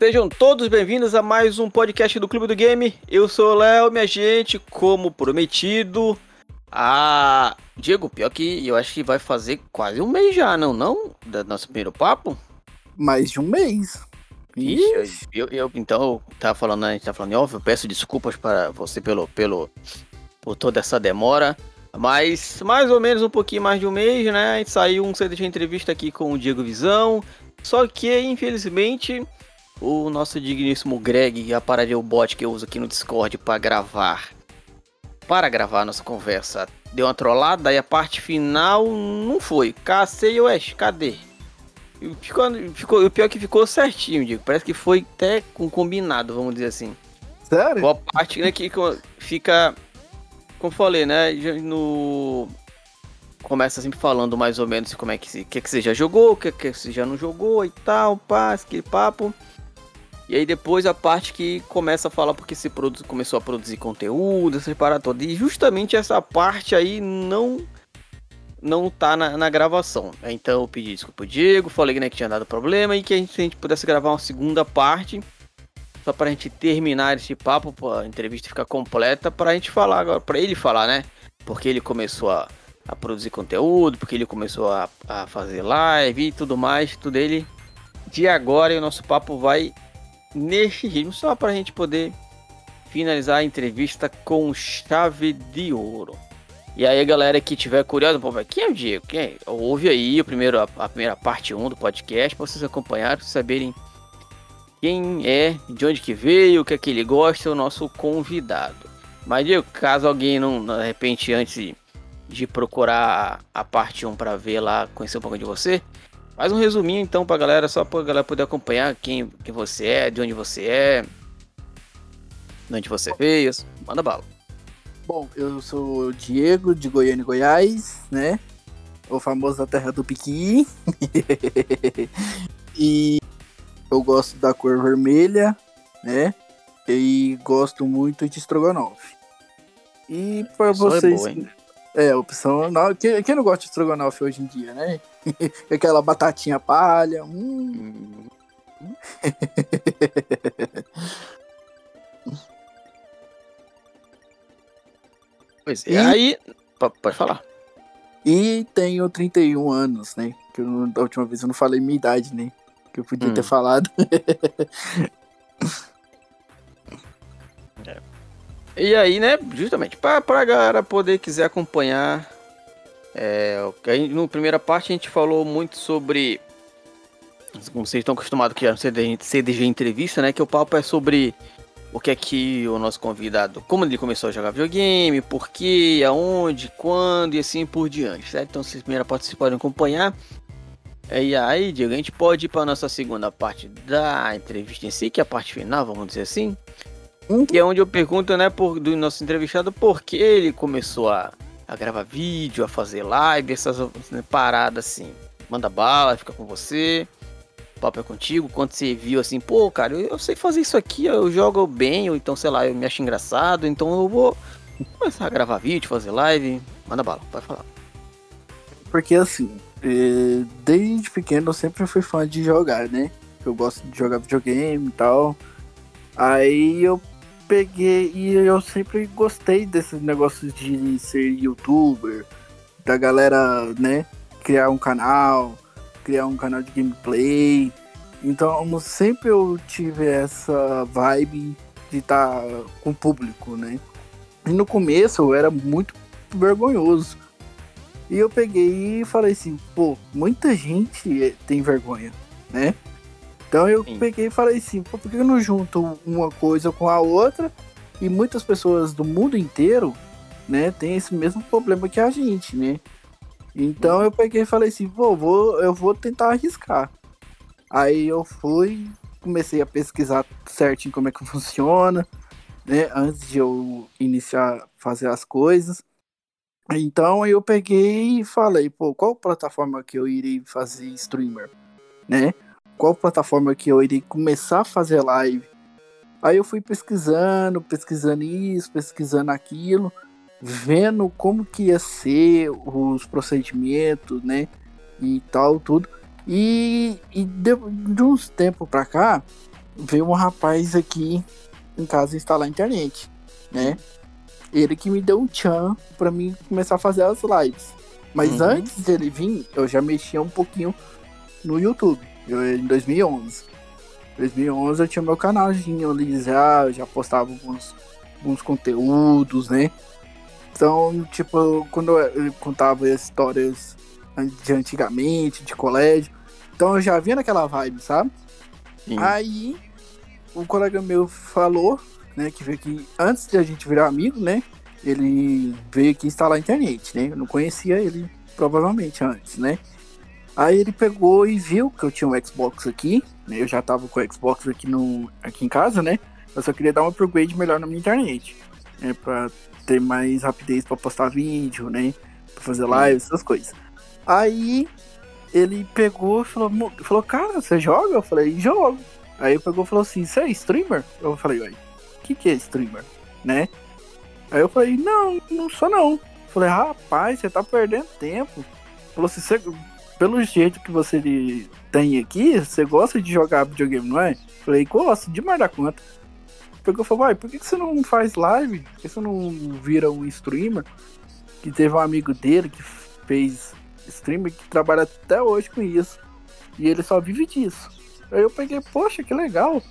Sejam todos bem-vindos a mais um podcast do Clube do Game. Eu sou o Léo, minha gente, como prometido. Ah, Diego, pior que eu acho que vai fazer quase um mês já, não? Não? Do nosso primeiro papo? Mais de um mês. Ixi, eu, eu, então, eu tava falando, a gente tá falando off, eu peço desculpas para você pelo, pelo, por toda essa demora. Mas mais ou menos um pouquinho mais de um mês, né? A gente saiu um CD de entrevista aqui com o Diego Visão. Só que, infelizmente, o nosso digníssimo Greg, a o bot que eu uso aqui no Discord para gravar, para gravar nossa conversa, deu uma trollada e a parte final não foi. Cacei, West, cadê? Ficou, ficou, o pior é que ficou certinho, digo. Parece que foi até com combinado, vamos dizer assim. Sério? A parte né, que fica, como falei, né, no começa sempre falando mais ou menos como é que, que, que você já jogou, o que, que você já não jogou e tal, pá, aquele papo. E aí depois a parte que começa a falar porque se produz, começou a produzir conteúdo, essas paradas todas. E justamente essa parte aí não não tá na, na, gravação. Então eu pedi desculpa pro Diego, falei né, que tinha dado problema e que a gente, se a gente pudesse gravar uma segunda parte. Só pra gente terminar esse papo, a entrevista ficar completa, pra gente falar agora, pra ele falar, né? Porque ele começou a, a produzir conteúdo, porque ele começou a, a fazer live e tudo mais, tudo ele. De agora e o nosso papo vai neste ritmo, só para a gente poder finalizar a entrevista com chave de ouro. E aí, galera que tiver curioso, pô, quem é o Diego? Quem é? Ouve aí o primeiro, a, primeira parte 1 do podcast para vocês acompanharem, saberem quem é, de onde que veio, o que é que ele gosta, o nosso convidado. Mas, Diego, caso alguém não, de repente, antes de procurar a, a parte 1 para ver lá, conhecer um pouco de você, Faz um resuminho então pra galera, só pra galera poder acompanhar quem, quem você é, de onde você é, de onde você veio. Manda bala. Bom, eu sou o Diego, de Goiânia, Goiás, né? O famoso da terra do Piqui. e eu gosto da cor vermelha, né? E gosto muito de estrogonofe. E para vocês. É, boa, é, opção. Não, quem, quem não gosta de estrogonofe hoje em dia, né? Aquela batatinha palha. Hum. pois é. E aí. Pode falar. E tenho 31 anos, né? Que eu, da última vez eu não falei minha idade, né? Que eu podia hum. ter falado. é. E aí, né, justamente, para a galera poder quiser acompanhar é, no primeira parte a gente falou muito sobre. Como vocês estão acostumados que no CDG, CDG entrevista, né? Que o papo é sobre o que é que o nosso convidado, como ele começou a jogar videogame, por quê, aonde, quando e assim por diante, certo? Então, vocês primeira parte vocês podem acompanhar. E aí, Diego, a gente pode ir para nossa segunda parte da entrevista em si, que é a parte final, vamos dizer assim. Uhum. Que é onde eu pergunto, né, por, do nosso entrevistado, por que ele começou a a gravar vídeo, a fazer live, essas né, paradas assim. Manda bala, fica com você. O papo é contigo. Quando você viu assim, pô, cara, eu, eu sei fazer isso aqui, eu jogo bem, ou então, sei lá, eu me acho engraçado, então eu vou começar a gravar vídeo, fazer live. Manda bala, pode falar. Porque assim, é, desde pequeno eu sempre fui fã de jogar, né? Eu gosto de jogar videogame e tal. Aí eu peguei e eu sempre gostei desses negócios de ser youtuber, da galera, né, criar um canal, criar um canal de gameplay. Então sempre eu tive essa vibe de estar tá com o público, né? E no começo eu era muito vergonhoso. E eu peguei e falei assim, pô, muita gente tem vergonha, né? Então eu Sim. peguei e falei assim, por que eu não junto uma coisa com a outra? E muitas pessoas do mundo inteiro, né, tem esse mesmo problema que a gente, né? Então eu peguei e falei assim, vou, vou, eu vou tentar arriscar. Aí eu fui, comecei a pesquisar certinho como é que funciona, né, antes de eu iniciar fazer as coisas. Então eu peguei e falei, pô, qual plataforma que eu irei fazer streamer, né? Qual plataforma que eu iria começar a fazer live. Aí eu fui pesquisando, pesquisando isso, pesquisando aquilo, vendo como que ia ser os procedimentos, né? E tal, tudo. E, e de, de uns tempos pra cá, veio um rapaz aqui em casa instalar a internet, né? Ele que me deu um tchan pra mim começar a fazer as lives. Mas Uhum. antes dele vir, eu já mexia um pouquinho no YouTube, eu, em 2011. 2011 eu tinha meu canalzinho ali já, já postava alguns, alguns conteúdos, né? Então, tipo, quando eu contava histórias de antigamente, de colégio, então eu já via naquela vibe, sabe? Sim. Aí, um colega meu falou, né, que veio aqui, antes de a gente virar amigo, né, ele veio aqui instalar a internet, né, eu não conhecia ele, provavelmente, antes, né. Aí ele pegou e viu que eu tinha um Xbox aqui, né, eu já tava com o Xbox aqui, no, aqui em casa, né, eu só queria dar um upgrade melhor na minha internet, né, pra ter mais rapidez pra postar vídeo, né, pra fazer live, essas coisas. Aí, ele pegou e falou, "Mo- falou, cara, você joga? Eu falei, jogo. Aí ele pegou e falou assim, você é streamer? Eu falei, uai, o que, que é streamer? Né? Aí eu falei, não, não sou não. Eu falei, rapaz, você tá perdendo tempo. Falou assim, "Você- pelo jeito que você tem aqui, você gosta de jogar videogame, não é? Falei, gosto, demais da conta. Pegou e falou, uai, por que, você não faz live? Por que você não vira um streamer? Que teve um amigo dele que fez streamer que trabalha até hoje com isso. E ele só vive disso. Aí eu peguei, poxa, que legal.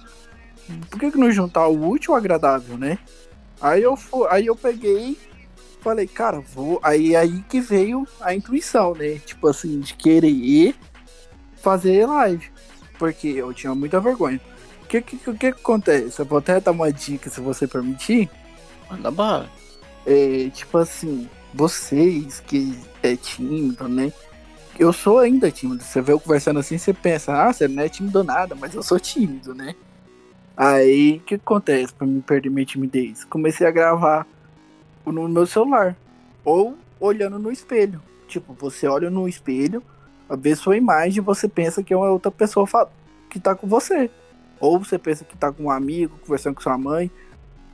Por que, que não juntar o útil ao agradável, né? Aí eu, aí eu peguei, falei, cara, vou. Aí aí que veio a intuição, né? Tipo assim, de querer fazer live. Porque eu tinha muita vergonha. O que, que, que, que acontece? Eu vou até dar uma dica, se você permitir. Manda bala. É, tipo assim, vocês que é tímido, né? Eu sou ainda tímido. Você vê eu conversando assim, você pensa, ah, você não é tímido nada, mas eu sou tímido, né? Aí, o que acontece pra me perder minha timidez? Comecei a gravar no meu celular. Ou olhando no espelho. Tipo, você olha no espelho, vê sua imagem e você pensa que é uma outra pessoa que tá com você. Ou você pensa que tá com um amigo, conversando com sua mãe.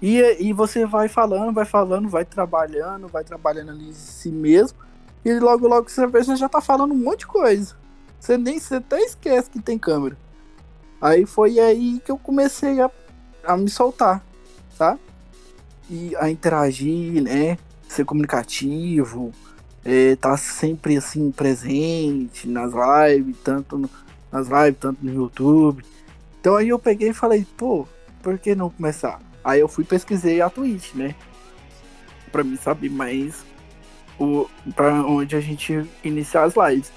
E, e você vai falando, vai falando, vai trabalhando, vai trabalhando ali em si mesmo. E logo, logo você vê, já tá falando um monte de coisa. Você nem você até esquece que tem câmera. Aí foi aí que eu comecei a, a me soltar, tá? E a interagir, né? Ser comunicativo, é, tá sempre assim presente nas lives, tanto no- nas lives, tanto no YouTube. Então aí eu peguei e falei, pô, por que não começar? Aí eu fui pesquisei a Twitch, né? Pra mim saber mais o, pra onde a gente iniciar as lives.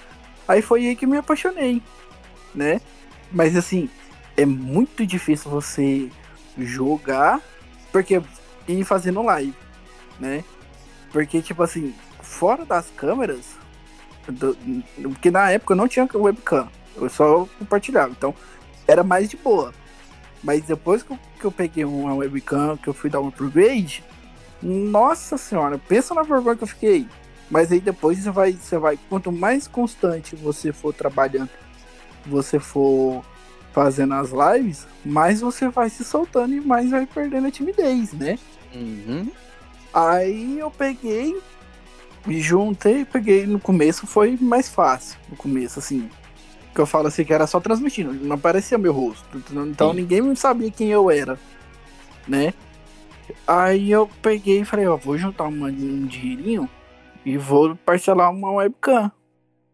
Aí foi aí que me apaixonei, né? Mas assim, é muito difícil você jogar porque ir fazendo live, né? Porque, tipo assim, fora das câmeras, do- porque na época eu não tinha webcam, eu só compartilhava, então era mais de boa. Mas depois que eu, que eu peguei uma webcam, que eu fui dar um upgrade, nossa senhora, pensa na vergonha que eu fiquei. Mas aí depois você vai, você vai, quanto mais constante você for trabalhando, você for fazendo as lives, mais você vai se soltando e mais vai perdendo a timidez, né? Uhum. Aí eu peguei, me juntei, peguei no começo foi mais fácil. No começo, assim. Que eu falo assim que era só transmitindo, não aparecia meu rosto. Então Sim. ninguém sabia quem eu era, né? Aí eu peguei e falei, ó, vou juntar uma- um dinheirinho e vou parcelar uma webcam.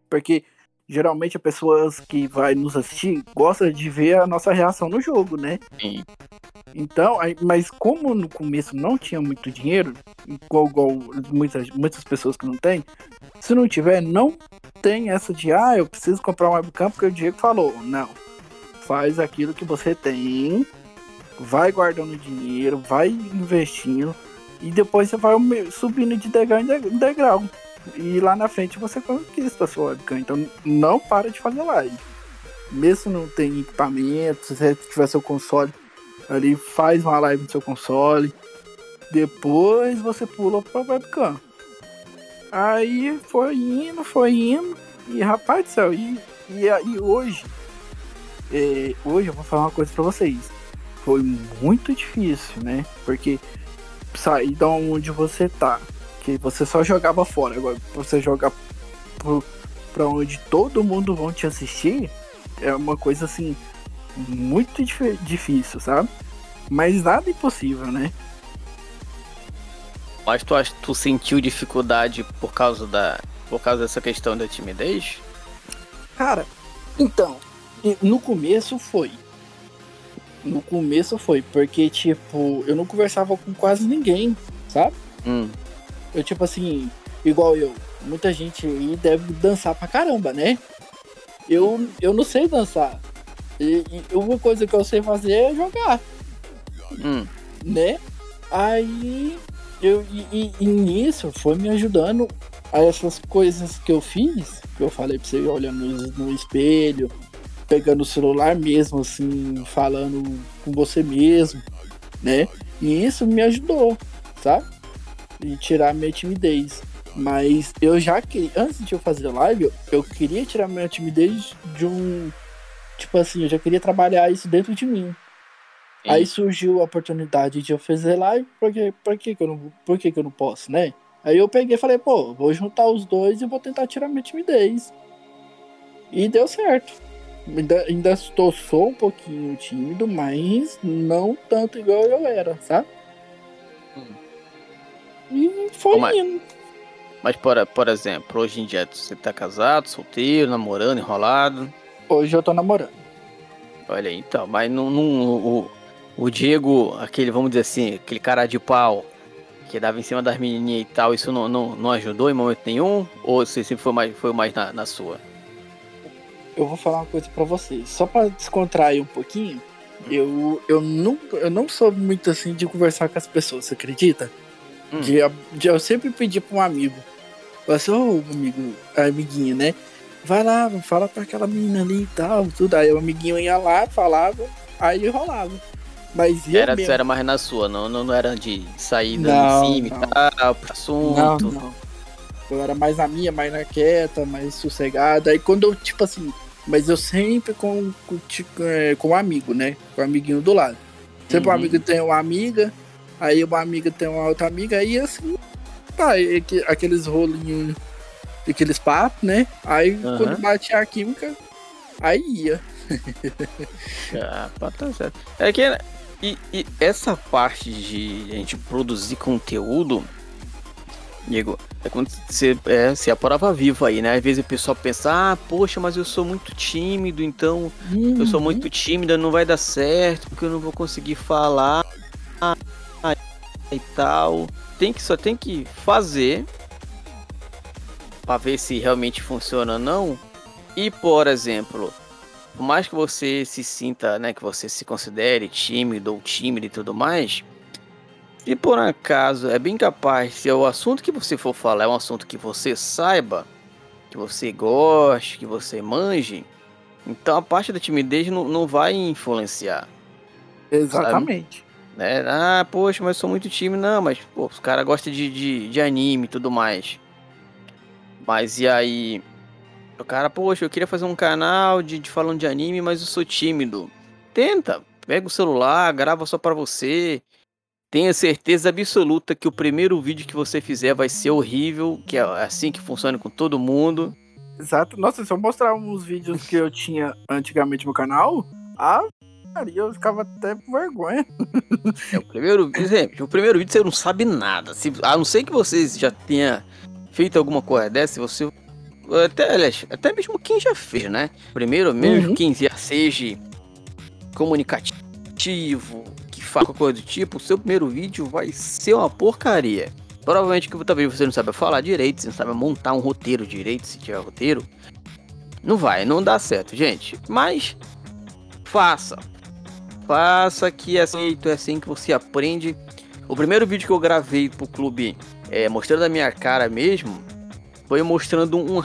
Porque geralmente as pessoas que vai nos assistir gostam de ver a nossa reação no jogo, né? Sim. Então, aí- mas como no começo não tinha muito dinheiro, igual, igual muitas, muitas pessoas que não tem, se não tiver, não tem essa de, ah, eu preciso comprar uma webcam porque o Diego falou. Não. Faz aquilo que você tem, vai guardando dinheiro, vai investindo, e depois você vai subindo de degrau em de- degrau. E lá na frente você conquista a sua webcam. Então não para de fazer live. Mesmo não tem equipamento, se você tiver seu console ali faz uma live no seu console, depois você pula pra webcam. Aí foi indo, foi indo, e rapaz do céu, e, e, e hoje, é, hoje eu vou falar uma coisa pra vocês. Foi muito difícil, né? Porque sair da onde você tá, que você só jogava fora, agora você jogar pro, pra onde todo mundo vão te assistir, é uma coisa assim muito dif- difícil, sabe? Mas nada impossível, né? Mas tu, tu sentiu dificuldade por causa da. Por causa dessa questão da timidez? Cara, então, no começo foi. No começo foi, porque, tipo, eu não conversava com quase ninguém, sabe? Hum. Eu, tipo assim, igual eu, muita gente aí deve dançar pra caramba, né? Eu, eu não sei dançar. E, e uma coisa que eu sei fazer é jogar, Hum. né? Aí, eu, e, e- nisso foi me ajudando a essas coisas que eu fiz, que eu falei pra você olhando no, no espelho, pegando o celular mesmo, assim, falando com você mesmo, né? E isso me ajudou, sabe? E tirar minha timidez. Mas eu já queria, antes de eu fazer live, eu, eu queria tirar minha timidez de um. Tipo assim, eu já queria trabalhar isso dentro de mim. Sim. Aí surgiu a oportunidade de eu fazer live, porque por que, eu não, por que, que eu não posso, né? Aí eu peguei e falei, pô, vou juntar os dois e vou tentar tirar minha timidez. E deu certo. Ainda, ainda estou sou um pouquinho tímido, mas não tanto igual eu era, sabe? E foi mas- indo. Mas, por, por exemplo, hoje em dia você tá casado, solteiro, namorando, enrolado. Hoje eu tô namorando. Olha aí, então, mas não, não- o, o Diego, aquele, vamos dizer assim, aquele cara de pau que dava em cima das menininhas e tal, isso não, não, não ajudou em momento nenhum? Ou você sempre foi mais, foi mais na, na sua? Eu vou falar uma coisa pra vocês. Só pra descontrair um pouquinho, eu, eu, nunca, eu não sou muito assim de conversar com as pessoas, você acredita? Hum. De, de eu sempre pedir pra um amigo. Falei assim, ô amigo, amiguinho, né? Vai lá, fala pra aquela menina ali e tal, tudo. Aí o amiguinho ia lá, falava, aí rolava. Mas eu Era, mesmo, era mais na sua, não, não, não era de sair Não, em cima não. e tal, pro Não, assunto. não. Eu era mais na minha, mais na quieta, mais sossegada. Aí quando eu, tipo assim, mas eu sempre com, com, tipo, é, com um amigo, né? Com um amiguinho do lado. Sempre um Uhum. amigo tem uma amiga, aí uma amiga tem uma outra amiga, aí assim, tá, que- aqueles rolinhos, aqueles papos, né? Aí Aham. quando bate a química, aí ia. Ah, pá, tá certo. É que e, e essa parte de a gente produzir conteúdo, Diego, é quando você é, é a prova viva aí, né? Às vezes o pessoal pensa, ah, poxa, mas eu sou muito tímido, então eu sou Uhum. muito tímida, não vai dar certo, porque eu não vou conseguir falar e tal. Tem que só tem que fazer para ver se realmente funciona ou não. E por exemplo, por mais que você se sinta, né, que você se considere tímido ou tímido e tudo mais, se por acaso é bem capaz, se o assunto que você for falar é um assunto que você saiba, que você goste, que você manje, então a parte da timidez não, não vai influenciar, Exatamente. né? Ah, poxa, mas eu sou muito tímido, não, mas pô, os caras gostam de, de, de anime e tudo mais. Mas e aí? O cara, poxa, eu queria fazer um canal de, de falando de anime, mas eu sou tímido. Tenta, pega o celular, grava só pra você. Tenha certeza absoluta que o primeiro vídeo que você fizer vai ser horrível, que é assim que funciona com todo mundo. Exato. Nossa, se eu mostrar uns vídeos que eu tinha antigamente no canal, ah, eu ficava até com vergonha. É o primeiro vídeo, gente, o primeiro vídeo você não sabe nada. Se, a não ser que você já tenha feito alguma coisa dessa, você até, aliás, até mesmo quem já fez, né? Primeiro mesmo Uhum. quem já seja comunicativo, que faça coisa do tipo, o seu primeiro vídeo vai ser uma porcaria. Provavelmente que talvez você não saiba falar direito, você não sabe montar um roteiro direito, se tiver roteiro. Não vai, não dá certo, gente. Mas faça. Faça que é assim, é assim que você aprende. O primeiro vídeo que eu gravei pro clube, é, mostrando a minha cara mesmo, foi mostrando um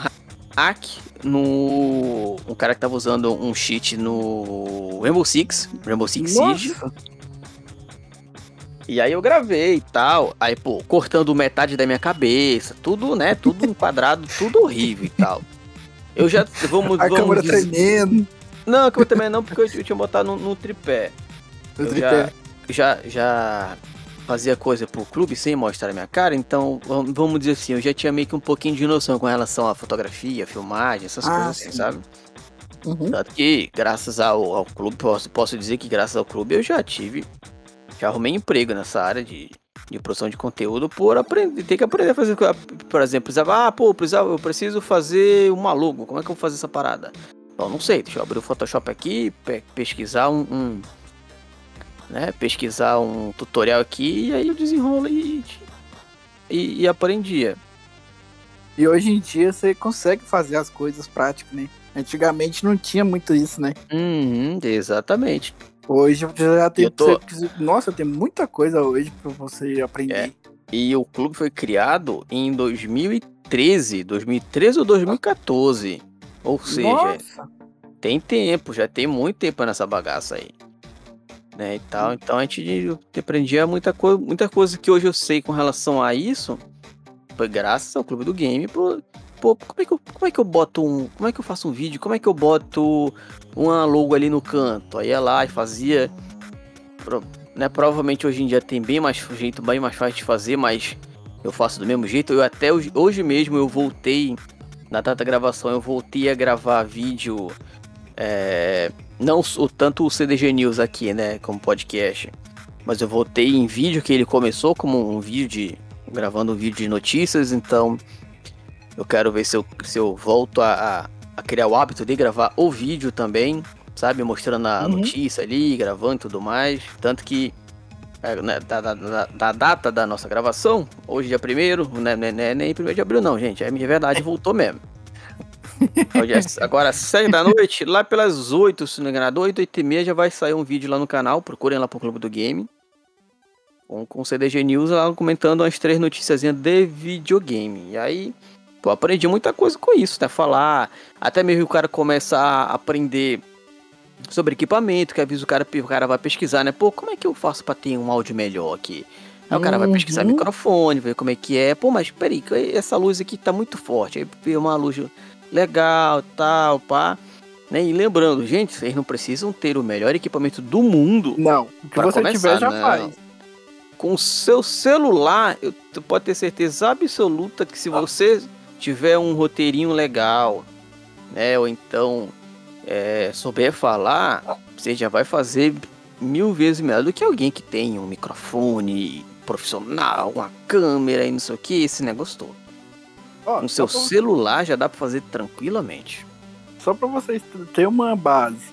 hack no. Um cara que tava usando um cheat no Rainbow Six, Rainbow Six Siege. Nossa, E aí eu gravei e tal. Aí, pô, cortando metade da minha cabeça, tudo, né? Tudo enquadrado, tudo horrível e tal. Eu já. Vamos, a vamos câmera dizer- tremendo. Não, a câmera também não, porque eu, eu tinha botado no, no tripé. o Eu tripé. já, já, já fazia coisa pro clube sem mostrar a minha cara, então vam- vamos dizer assim, eu já tinha meio que um pouquinho de noção com relação à fotografia, filmagem, essas Ah, coisas assim, sim. sabe? Uhum. Tanto que, graças ao, ao clube, posso, posso dizer que graças ao clube eu já tive. Já arrumei emprego nessa área de, de produção de conteúdo por aprender, ter que aprender a fazer, por exemplo, precisava, ah, pô, precisava, eu preciso fazer uma logo, como é que eu vou fazer essa parada? Então, não sei, deixa eu abrir o Photoshop aqui, pe pesquisar um, um, né, pesquisar um tutorial aqui e aí eu desenrolo e, e, e aprendia. E hoje em dia você consegue fazer as coisas práticas, né? Antigamente não tinha muito isso, né? Uhum, exatamente. Hoje já tem. Tô... Nossa, tem muita coisa hoje para você aprender. É. E o clube foi criado em 2013, 2013 ou 2014. Ou seja, Nossa. tem tempo, já tem muito tempo nessa bagaça aí. Né, e tal. Então a gente aprendia muita, coisa, muita coisa que hoje eu sei com relação a isso. Foi graças ao clube do game. Pô, pô, como, é que eu, como é que eu boto um. Como é que eu faço um vídeo? Como é que eu boto uma logo ali no canto? Aí ia lá e fazia. Né, provavelmente hoje em dia tem bem mais jeito, bem mais fácil de fazer, mas eu faço do mesmo jeito. Eu até hoje, hoje mesmo eu voltei na data da gravação eu voltei a gravar vídeo, é, não o, tanto o CDG News aqui, né, como podcast, mas eu voltei em vídeo que ele começou como um vídeo de, gravando um vídeo de notícias, então eu quero ver se eu, se eu volto a, a criar o hábito de gravar o vídeo também, sabe, mostrando a uhum. notícia ali, gravando e tudo mais, tanto que é, né, da, da, da, da, data da nossa gravação, hoje dia 1 né, né, né, nem 1 de abril não, gente, é de verdade, voltou mesmo. É, agora, 7 da noite, lá pelas 8, se não me engano, 8, 8 e meia já vai sair um vídeo lá no canal, procurem lá pro Clube do Game. Com, com o CDG News lá comentando as três notícias de videogame. E aí, pô, aprendi muita coisa com isso, né? Falar, até mesmo o cara começa a aprender sobre equipamento, que avisa o cara, o cara vai pesquisar, né? Pô, como é que eu faço para ter um áudio melhor aqui? Aí o cara vai pesquisar uhum. microfone, ver como é que é. Pô, mas peraí, essa luz aqui tá muito forte. Aí vê uma luz legal, tal, pá. Né? E lembrando, gente, vocês não precisam ter o melhor equipamento do mundo. Não, o que você começar, tiver já não. faz. Com o seu celular, eu, tu pode ter certeza absoluta que se você tiver um roteirinho legal, né? Ou então é, souber falar, você já vai fazer mil vezes melhor do que alguém que tem um microfone profissional, uma câmera e não sei o que, esse negócio todo. No seu pra... celular já dá para fazer tranquilamente. Só para vocês terem uma base.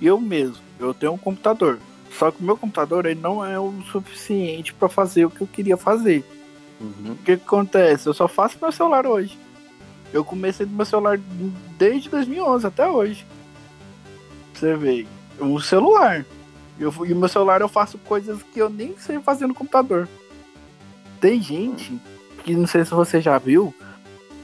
Eu mesmo, eu tenho um computador. Só que o meu computador ele não é o suficiente para fazer o que eu queria fazer. Uhum. O que, que acontece? Eu só faço meu celular hoje. Eu comecei do meu celular desde 2011 até hoje. Você vê, o celular. Eu, e o meu celular eu faço coisas que eu nem sei fazer no computador. Tem gente que não sei se você já viu,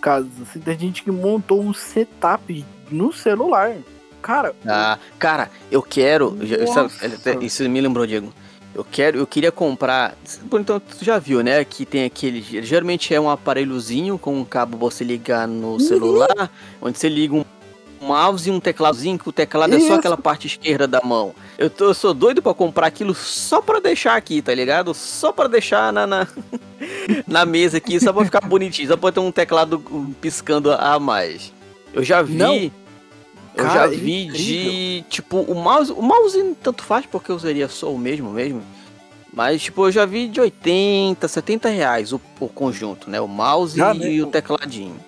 casos assim, tem gente que montou um setup no celular. Cara. Ah, cara, eu quero. Isso, isso me lembrou, Diego. Eu quero, eu queria comprar. Então tu já viu, né? Que tem aquele. Geralmente é um aparelhozinho com um cabo você ligar no uhum. celular, onde você liga um mouse e um tecladozinho, que o teclado Isso. é só aquela parte esquerda da mão. Eu, tô, eu sou doido para comprar aquilo só para deixar aqui, tá ligado? Só para deixar na, na, na, mesa aqui, só pra ficar bonitinho, só pra ter um teclado piscando a mais. Eu já vi. Não. Eu Cara, já é vi é de, tipo, o mouse, o mouse tanto faz porque eu usaria só o mesmo mesmo. Mas, tipo, eu já vi de 80, 70 reais o, o conjunto, né? O mouse e, e o tecladinho.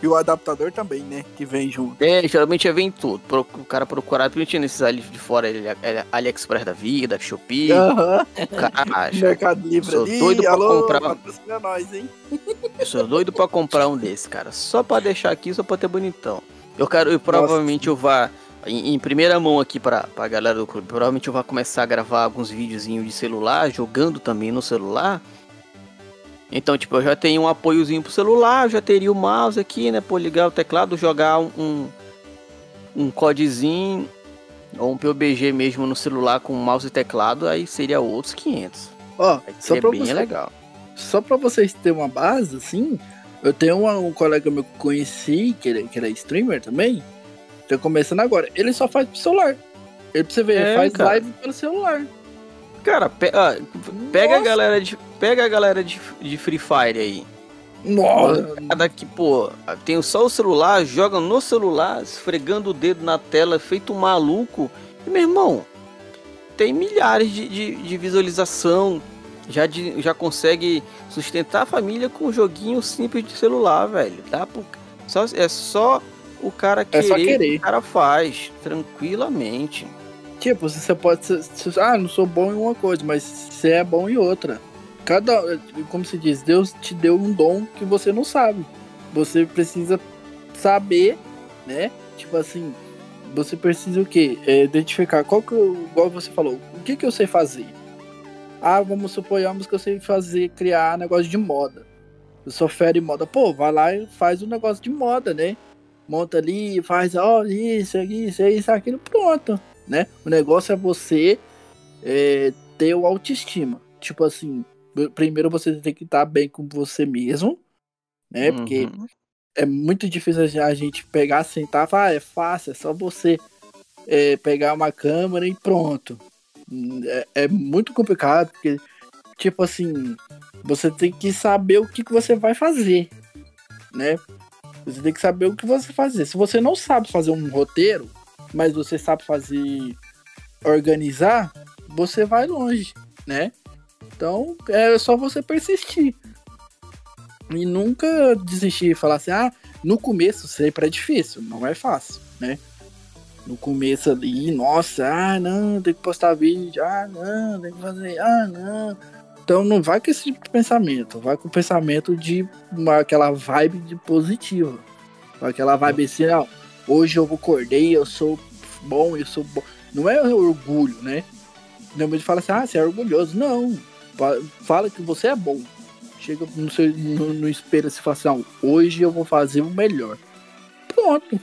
E o adaptador também, né? Que vem junto. É, geralmente vem tudo. O cara procurar, tinha nesses ali de fora, ele, ele, AliExpress da vida, Shopee. Aham. Caixa. Mercado Livre sou ali. doido pra Alô, comprar. Nós, hein? Eu sou doido pra comprar um desse, cara. Só pra deixar aqui, só pra ter bonitão. Eu quero, eu provavelmente Nossa. eu vá em, em, primeira mão aqui pra, pra galera do clube. Provavelmente eu vou começar a gravar alguns videozinhos de celular, jogando também no celular. Então, tipo, eu já tenho um apoiozinho pro celular, já teria o mouse aqui, né? Por ligar o teclado, jogar um, um codezinho ou um PUBG mesmo no celular com mouse e teclado, aí seria outros 500. Ó, só pra bem você, legal. Só pra vocês terem uma base, assim, eu tenho um, um colega meu que conheci, que ele, que ele é streamer também, tá começando agora. Ele só faz pro celular. Ele, pra você ver, é, faz cara. live pelo celular. Cara, pe ah, pega a galera de pega a galera de, de Free Fire aí. Nossa. Cada que, pô, tem só o celular, joga no celular, esfregando o dedo na tela, feito um maluco. E, meu irmão, tem milhares de, de, de visualização. Já, de, já consegue sustentar a família com um joguinho simples de celular, velho. Dá pro, só, é só o cara querer, é só querer. o cara faz tranquilamente. Tipo, você pode ser. Ah, não sou bom em uma coisa, mas você é bom em outra. Cada. Como se diz, Deus te deu um dom que você não sabe. Você precisa saber, né? Tipo assim, você precisa o quê? É identificar qual que eu, igual você falou, o que que eu sei fazer? Ah, vamos suponhamos que eu sei fazer, criar negócio de moda. Eu sou fera em moda. Pô, vai lá e faz um negócio de moda, né? Monta ali, faz, ó, isso, isso, isso, aquilo, pronto, né? O negócio é você é, ter o autoestima. Tipo assim, primeiro você tem que estar bem com você mesmo, né? Porque Uhum. é muito difícil a gente pegar, sentar e falar, ah, é fácil, é só você é, pegar uma câmera e pronto. É, é muito complicado, porque, tipo assim, você tem que saber o que, que você vai fazer, né? Você tem que saber o que você vai fazer. Se você não sabe fazer um roteiro, mas você sabe fazer organizar, você vai longe, né? Então é só você persistir. E nunca desistir e falar assim, ah, no começo sempre é difícil, não é fácil, né? No começo ali, nossa, ah, não, tem que postar vídeo, ah, não, tem que fazer, ah, não. Então não vai com esse tipo de pensamento, vai com o pensamento de uma, aquela vibe de positiva. Aquela vibe assim, não, hoje eu acordei, eu sou bom, eu sou bom. Não é orgulho, né? Não é fala assim, ah, você é orgulhoso. Não, Fa- fala que você é bom. Chega no, seu, no, no espelho e fala assim, não, hoje eu vou fazer o melhor. Pronto.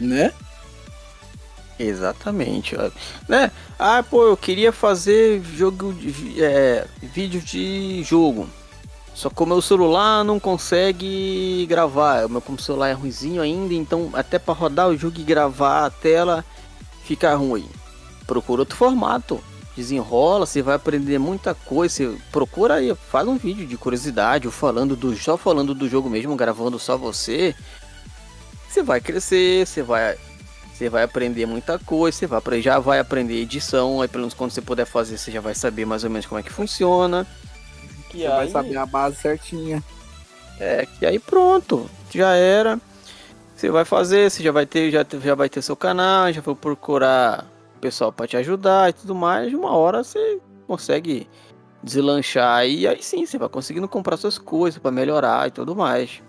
Né? Exatamente, né? Ah, pô, eu queria fazer jogo de, é, vídeo de jogo. Só que o meu celular não consegue gravar. O meu celular é ruizinho ainda, então até para rodar o jogo e gravar a tela fica ruim. Procura outro formato. Desenrola, você vai aprender muita coisa. Você procura aí, faz um vídeo de curiosidade, ou falando do só falando do jogo mesmo, gravando só você. Você vai crescer, você vai você vai aprender muita coisa, você vai, já vai aprender edição, aí pelo menos quando você puder fazer, você já vai saber mais ou menos como é que funciona. Você vai saber a base certinha. É, que aí pronto, já era. Você vai fazer, você já vai ter, já, já vai ter seu canal, já vai procurar pessoal para te ajudar e tudo mais. Uma hora você consegue deslanchar e aí sim você vai conseguindo comprar suas coisas para melhorar e tudo mais.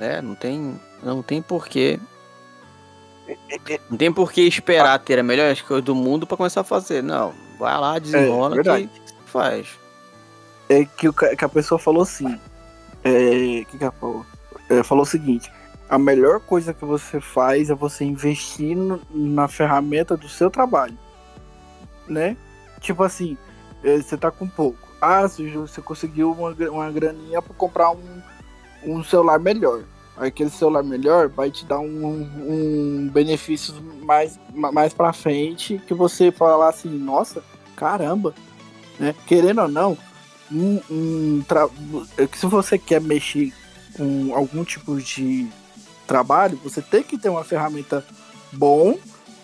Né? Não tem, não tem porquê. Não tem porquê esperar ter a melhor coisa do mundo para começar a fazer. Não, vai lá, desenrola verdade. que faz. É que, o, que a pessoa falou assim. É, que que ela falou? É, falou o seguinte: a melhor coisa que você faz é você investir no- na ferramenta do seu trabalho. Né? Tipo assim, é, você tá com pouco. Ah, você, conseguiu uma, uma graninha pra comprar um, um celular melhor. Aquele celular melhor vai te dar um, um benefício mais, ma- mais pra frente que você falar assim, nossa, caramba, né? Querendo ou não, um, um tra- se você quer mexer com algum tipo de trabalho, você tem que ter uma ferramenta bom.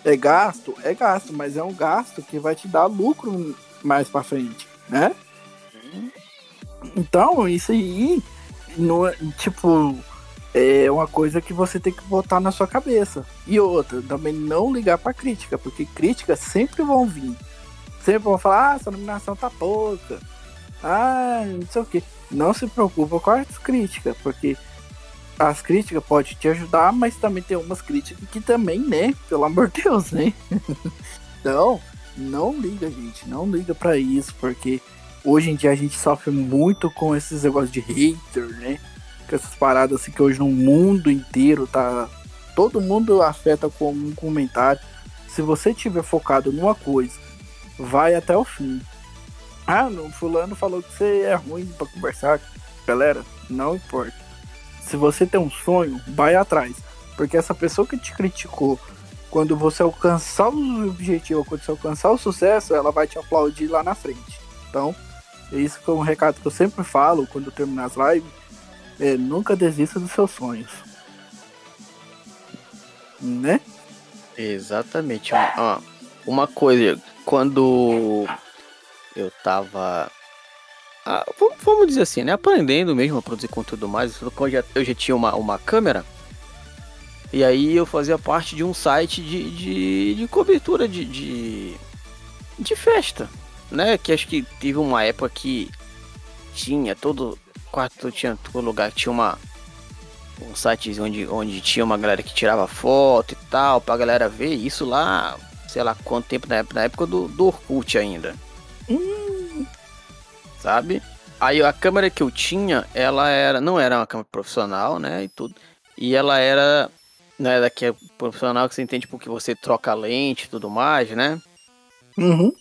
É gasto, é gasto, mas é um gasto que vai te dar lucro mais pra frente, né? Então, isso aí, não é- tipo, é uma coisa que você tem que botar na sua cabeça. E outra, também não ligar pra crítica, porque críticas sempre vão vir. Sempre vão falar, ah, essa nominação tá pouca. Ah, não sei o que. Não se preocupa com as críticas, porque as críticas podem te ajudar, mas também tem umas críticas que também, né? Pelo amor de Deus, né? então, não liga, gente. Não liga pra isso, porque hoje em dia a gente sofre muito com esses negócios de hater, né? Com essas paradas assim que hoje no mundo inteiro tá. Todo mundo afeta com um comentário. Se você tiver focado numa coisa, vai até o fim. Ah, não, fulano falou que você é ruim pra conversar. Galera, não importa. Se você tem um sonho, vai atrás. Porque essa pessoa que te criticou quando você alcançar o objetivo, quando você alcançar o sucesso, ela vai te aplaudir lá na frente. Então, isso é um recado que eu sempre falo quando eu terminar as lives. É, nunca desista dos seus sonhos. Né? Exatamente. Uma, uma coisa, quando eu tava. Ah, vamos dizer assim, né? Aprendendo mesmo a produzir conteúdo mais. Eu já, eu já tinha uma, uma câmera. E aí eu fazia parte de um site de, de, de cobertura de, de, de festa. Né? Que acho que teve uma época que tinha todo. Quarto tinha todo lugar tinha uma. Um site onde, onde tinha uma galera que tirava foto e tal, pra galera ver isso lá, sei lá quanto tempo na época, na época do, do Orkut ainda. Hum. Sabe? Aí a câmera que eu tinha, ela era. Não era uma câmera profissional, né? E tudo. E ela era. Não era que é profissional que você entende porque você troca lente e tudo mais, né? Uhum.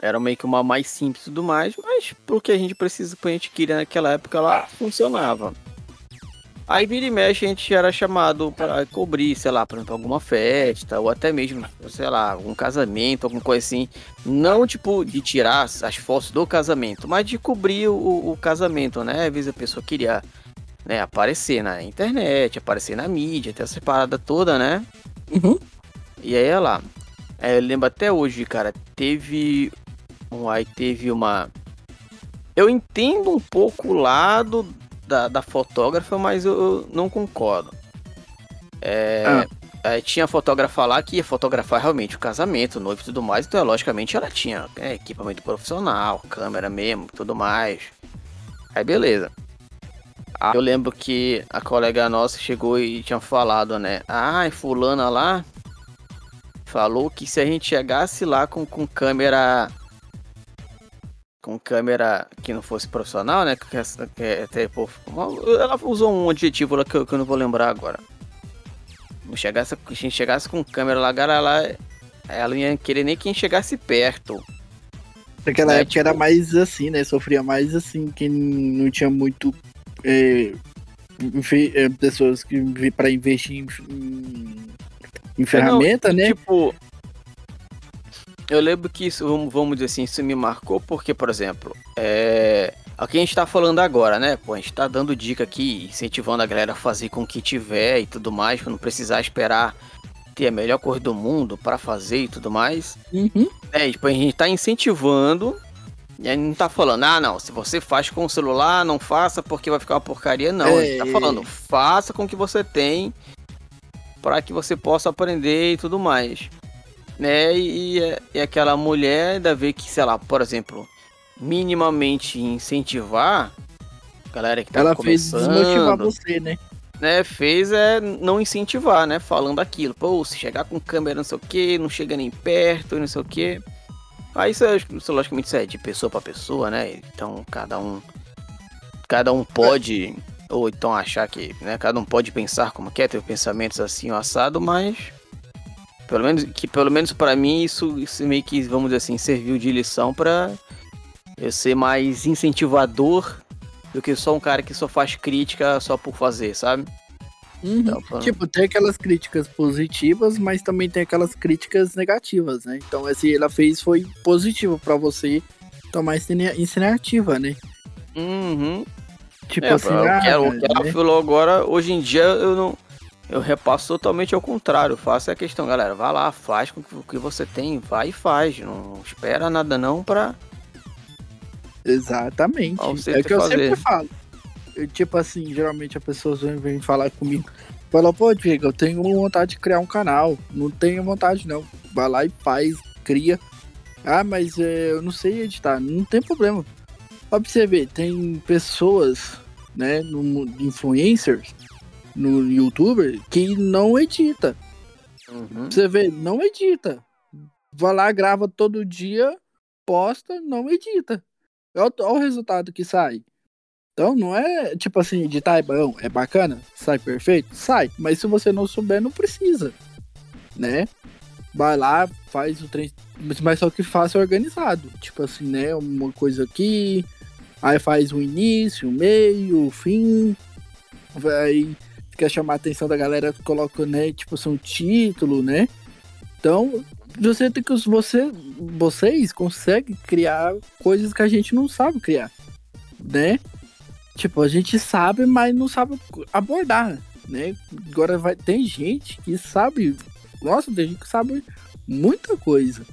Era meio que uma mais simples e tudo mais, mas pro que a gente precisa, que a gente queria naquela época, ela funcionava. Aí vira e mexe a gente era chamado para cobrir, sei lá, por exemplo, alguma festa, ou até mesmo, sei lá, algum casamento, alguma coisa assim. Não tipo de tirar as fotos do casamento, mas de cobrir o, o casamento, né? Às vezes a pessoa queria né, aparecer na internet, aparecer na mídia, ter essa parada toda, né? Uhum. E aí, olha lá. É, eu lembro até hoje, cara, teve. Aí teve uma. Eu entendo um pouco o lado da, da fotógrafa, mas eu, não concordo. É, ah. tinha fotógrafa lá que ia fotografar realmente o casamento, o noivo e tudo mais, então logicamente ela tinha é, equipamento profissional, câmera mesmo, tudo mais. Aí beleza. Aí eu lembro que a colega nossa chegou e tinha falado, né? Ah, fulana lá falou que se a gente chegasse lá com, com câmera com câmera que não fosse profissional, né? Que, que, que, pô, ela usou um adjetivo lá que eu, que eu não vou lembrar agora. Se chegasse, a gente chegasse com câmera lá, ela, ela não ia querer nem quem chegasse perto. Naquela né, época tipo... era mais assim, né? Sofria mais assim, quem não tinha muito é, é pessoas que para investir em, em, em ferramenta, não, né? Tipo, eu lembro que isso, vamos dizer assim, isso me marcou porque, por exemplo, é. O que a gente tá falando agora, né? Pô, a gente tá dando dica aqui, incentivando a galera a fazer com o que tiver e tudo mais, pra não precisar esperar ter a melhor cor do mundo para fazer e tudo mais. Uhum. É, tipo, a gente tá incentivando e aí não tá falando, ah, não, se você faz com o celular, não faça porque vai ficar uma porcaria, não. É, a gente tá falando, faça com o que você tem para que você possa aprender e tudo mais né? E, e aquela mulher ainda vê que, sei lá, por exemplo, minimamente incentivar a galera que tá Ela começando. fez desmotivar você, né? Né, fez é não incentivar, né? Falando aquilo. Pô, se chegar com câmera não sei o que, não chega nem perto, não sei o que. Aí isso, é, isso logicamente isso é de pessoa para pessoa, né? Então cada um. Cada um pode. Ou então achar que. Né, cada um pode pensar como quer, ter pensamentos assim, assado, mas pelo menos que pelo menos para mim isso, isso meio que vamos dizer assim serviu de lição para eu ser mais incentivador do que só um cara que só faz crítica só por fazer, sabe? Uhum. Então, pra... Tipo, tem aquelas críticas positivas, mas também tem aquelas críticas negativas, né? Então, esse ela fez foi positivo para você tomar essa iniciativa, né? Uhum. Tipo é, assim, ah, quero, que ela né? falou agora, hoje em dia eu não eu repasso totalmente ao contrário. Faço a questão, galera. Vai lá, faz com o que você tem, vai e faz. Não espera nada não pra. Exatamente. É o que eu sempre falo. Eu, tipo assim, geralmente as pessoas vêm falar comigo. Fala, pô, Diego, eu tenho vontade de criar um canal. Não tenho vontade, não. Vai lá e faz, cria. Ah, mas é, eu não sei editar. Não tem problema. Ver, tem pessoas, né, no, influencers, no youtuber que não edita. Uhum. Você vê, não edita. Vai lá, grava todo dia, posta, não edita. Olha, o resultado que sai. Então não é tipo assim, editar é bom, é bacana, sai perfeito? Sai. Mas se você não souber, não precisa. Né? Vai lá, faz o trem. Mas só que faça organizado. Tipo assim, né? Uma coisa aqui. Aí faz o início, o meio, o fim. Vai quer chamar a atenção da galera, coloca, né, tipo assim, um título, né? Então, você tem que você vocês conseguem criar coisas que a gente não sabe criar, né? Tipo, a gente sabe, mas não sabe abordar, né? Agora vai tem gente que sabe, nossa, tem gente que sabe muita coisa.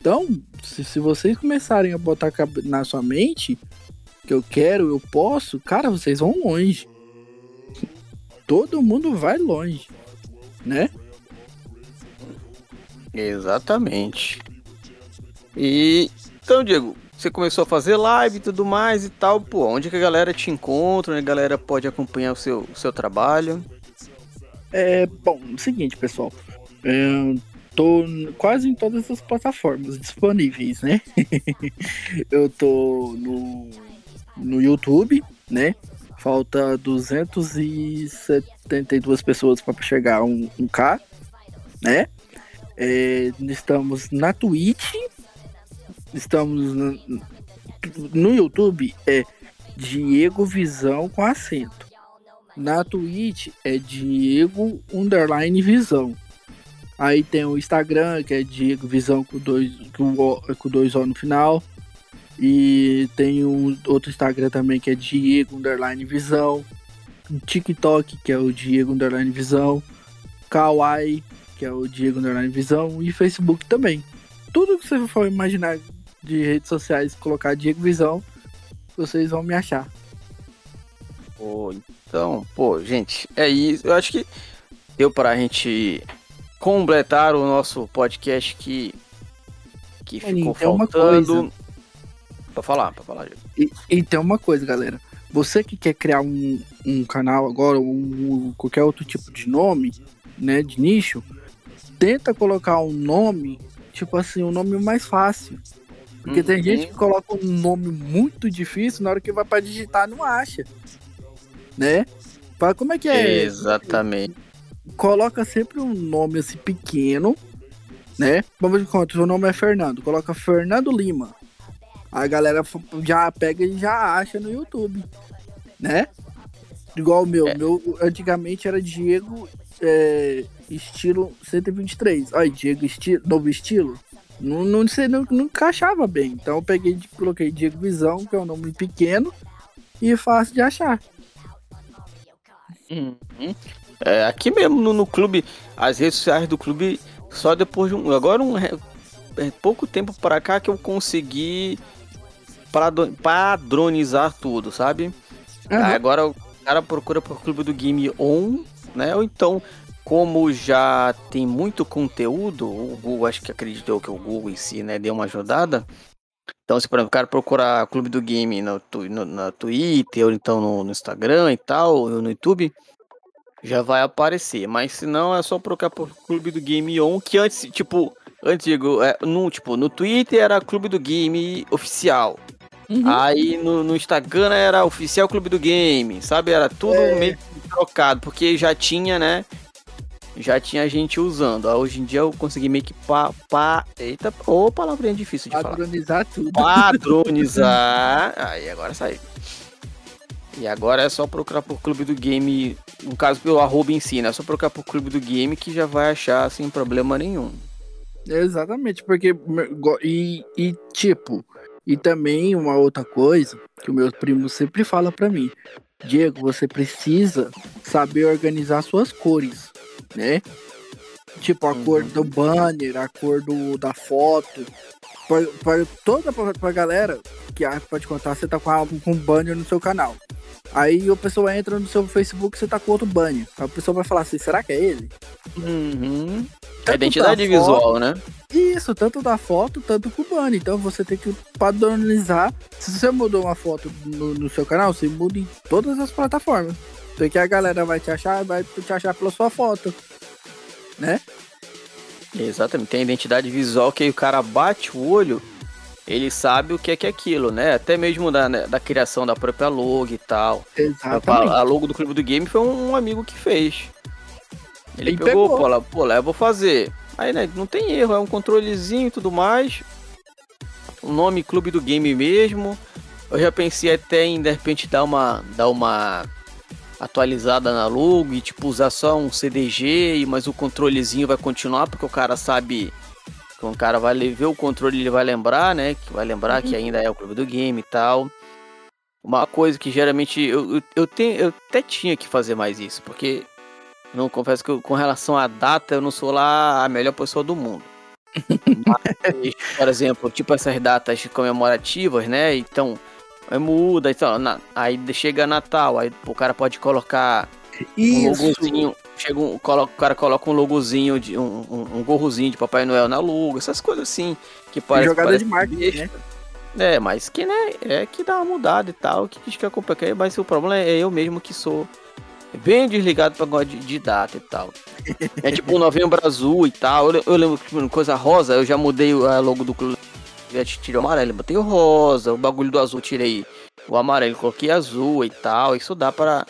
Então, se, se vocês começarem a botar na sua mente que eu quero, eu posso, cara, vocês vão longe. Todo mundo vai longe, né? Exatamente. E então, Diego, você começou a fazer live e tudo mais e tal, pô, onde que a galera te encontra, onde a galera pode acompanhar o seu, o seu trabalho? É, bom, é o seguinte, pessoal. É, tô quase em todas as plataformas disponíveis, né? eu tô no, no YouTube, né? Falta 272 pessoas para chegar a um, um K, né? É, estamos na Twitch, estamos no, no YouTube, é Diego Visão com acento. Na Twitch é Diego Underline Visão. Aí tem o Instagram, que é Diego Visão com dois, com, com dois O no final. E tem um outro Instagram também que é Diego Underline Visão. Um TikTok, que é o Diego Underline Visão. Kawaii, que é o Diego Underline Visão. E Facebook também. Tudo que você for imaginar de redes sociais, colocar Diego Visão, vocês vão me achar. Pô, então, pô, gente, é isso. Eu acho que deu pra gente completar o nosso podcast que, que ficou faltando. Pra falar, pra falar. E, e tem uma coisa, galera. Você que quer criar um, um canal agora, um, qualquer outro tipo de nome, né, de nicho, tenta colocar um nome, tipo assim, um nome mais fácil. Porque uhum. tem gente que coloca um nome muito difícil, na hora que vai para digitar não acha. Né? Como é que é? Exatamente coloca sempre um nome assim pequeno, né? Vamos de conta, seu nome é Fernando, coloca Fernando Lima. A galera já pega e já acha no YouTube, né? Igual o meu, é. meu antigamente era Diego é, estilo 123. Olha, Diego estilo, novo estilo. Não, não, sei, não, não encaixava bem. Então eu peguei coloquei Diego Visão, que é um nome pequeno e fácil de achar. Uhum. É, aqui mesmo no, no, clube, as redes sociais do clube, só depois de um. Agora, um, é, pouco tempo para cá que eu consegui padronizar tudo, sabe? Uhum. Agora o cara procura por clube do Game On, né? Ou então, como já tem muito conteúdo, o Google, acho que acreditou que o Google em si, né, deu uma ajudada. Então, se por exemplo, o cara procurar Clube do Game no, no, na Twitter, ou então no, no Instagram e tal, ou no YouTube, já vai aparecer. Mas se não, é só procurar por Clube do Game On, que antes, tipo, antigo, é, no, tipo, no Twitter era Clube do Game oficial. Uhum. Aí no, no, Instagram era oficial Clube do Game, sabe? Era tudo é. meio trocado, porque já tinha, né? Já tinha gente usando. Hoje em dia eu consegui meio que pa, pa eita, ô oh, palavrinha difícil de Padronizar falar. tudo. Padronizar. Aí agora saiu. E agora é só procurar por Clube do Game, no caso pelo arroba em si, né? É só procurar por Clube do Game que já vai achar sem problema nenhum. Exatamente, porque e, e tipo, e também uma outra coisa que o meu primo sempre fala para mim, Diego, você precisa saber organizar suas cores, né? Tipo a uhum. cor do banner, a cor do, da foto, para toda pra, pra galera que pode contar, você tá com, com um banner no seu canal. Aí a pessoa entra no seu Facebook e você tá com outro banner. A pessoa vai falar assim, será que é ele? Uhum. A identidade visual, foto, né? Isso, tanto da foto, tanto com o banner. Então você tem que padronizar. Se você mudou uma foto no, no seu canal, você muda em todas as plataformas. Porque a galera vai te achar, vai te achar pela sua foto. Né? Exatamente, tem a identidade visual que aí o cara bate o olho ele sabe o que é que é aquilo, né? Até mesmo da, né, da criação da própria logo e tal. Exatamente. A, logo do Clube do Game foi um amigo que fez. Ele, ele pegou, pegou, pô, lá, pô, lá eu vou fazer. Aí, né, não tem erro, é um controlezinho e tudo mais. O nome Clube do Game mesmo. Eu já pensei até em, de repente, dar uma, dar uma atualizada na logo e tipo usar só um CDG, mas o controlezinho vai continuar porque o cara sabe que o cara vai ver o controle ele vai lembrar, né? Que vai lembrar uhum. que ainda é o clube do game e tal. Uma coisa que geralmente eu, eu, eu, tenho, eu até tinha que fazer mais isso, porque não confesso que eu, com relação à data eu não sou lá a melhor pessoa do mundo. Mas, por exemplo, tipo essas datas comemorativas, né? Então, aí muda, então, na, aí chega Natal, aí o cara pode colocar Isso. um logozinho, chega um, coloca, o cara coloca um logozinho de um, um, um gorrozinho de Papai Noel na logo, essas coisas assim que parece jogada parece de marketing, né? É, mas que né, é que dá uma mudada e tal, que diz que é complicado, mas o problema é eu mesmo que sou bem desligado pra negócio de, de, data e tal. É tipo o novembro azul e tal. Eu, eu lembro que coisa rosa, eu já mudei a logo do clube. Já tirei o amarelo, botei o rosa, o bagulho do azul tirei o amarelo, coloquei azul e tal. Isso dá para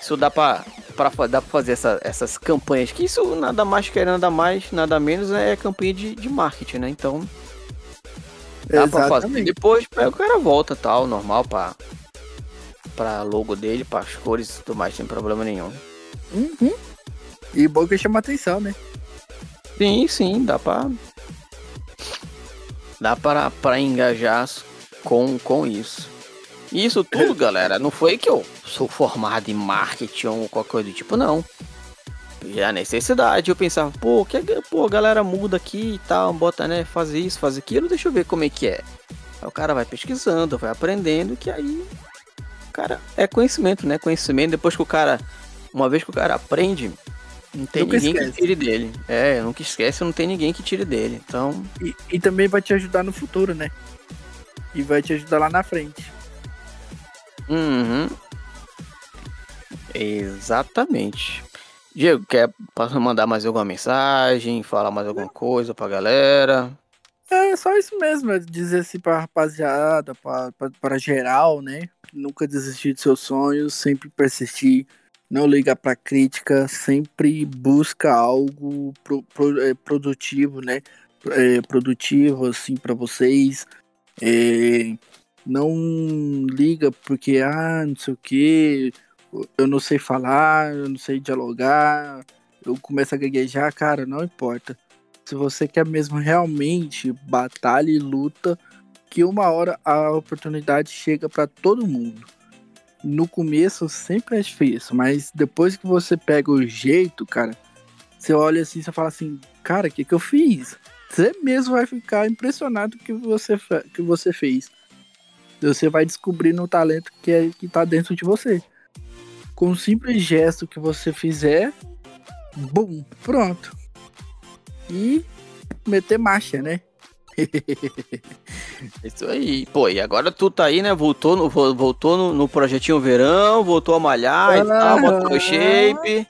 isso dá para para dá pra fazer essa, essas campanhas. Que isso nada mais quer nada mais, nada menos é campanha de, de marketing, né? Então dá para fazer. Depois o cara volta tal, normal para pra logo dele, para as cores e tudo mais, sem problema nenhum. Uhum. E bom que chama atenção, né? Sim, sim, dá pra. Dá para, para engajar com, com isso. E isso tudo, galera, não foi que eu sou formado em marketing ou qualquer coisa do tipo, não. E a necessidade, eu pensava, pô, que pô, a galera muda aqui e tal, bota, né, fazer isso, fazer aquilo, deixa eu ver como é que é. Aí o cara vai pesquisando, vai aprendendo, que aí cara, é conhecimento, né? Conhecimento. Depois que o cara. Uma vez que o cara aprende, não tem nunca ninguém esquece. que tire dele. É, nunca esquece, não tem ninguém que tire dele. Então. E, e, também vai te ajudar no futuro, né? E vai te ajudar lá na frente. Uhum. Exatamente. Diego, quer mandar mais alguma mensagem? Falar mais alguma coisa pra galera? É só isso mesmo, é dizer assim pra rapaziada, pra, pra, pra geral, né? Nunca desistir de seus sonhos, sempre persistir, não liga pra crítica, sempre busca algo pro, pro, é, produtivo, né? É, produtivo, assim, para vocês. É, não liga porque, ah, não sei o que, eu não sei falar, eu não sei dialogar, eu começo a gaguejar, cara, não importa se você quer mesmo realmente batalha e luta, que uma hora a oportunidade chega para todo mundo. No começo sempre é difícil, mas depois que você pega o jeito, cara, você olha assim e fala assim, cara, o que, que eu fiz? Você mesmo vai ficar impressionado que você que você fez. Você vai descobrindo o talento que, é, que tá dentro de você. Com um simples gesto que você fizer, bum, pronto e meter marcha, né? Isso aí. Pô, e agora tu tá aí, né? Voltou no, voltou no, no projetinho verão, voltou a malhar ah, e tal, botou o shape.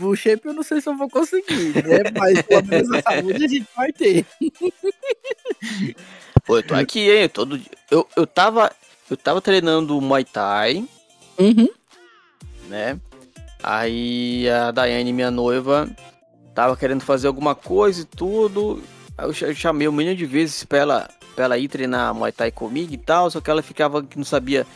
O shape eu não sei se eu vou conseguir, né? Mas pelo menos a saúde a gente vai ter. Pô, eu tô aqui, hein? Todo eu, eu tava eu tava treinando Muay Thai. Uhum. Né? Aí a Daiane, minha noiva, tava querendo fazer alguma coisa e tudo. Eu chamei um milhão de vezes pra ela, pra ela ir treinar Muay Thai comigo e tal, só que ela ficava que não sabia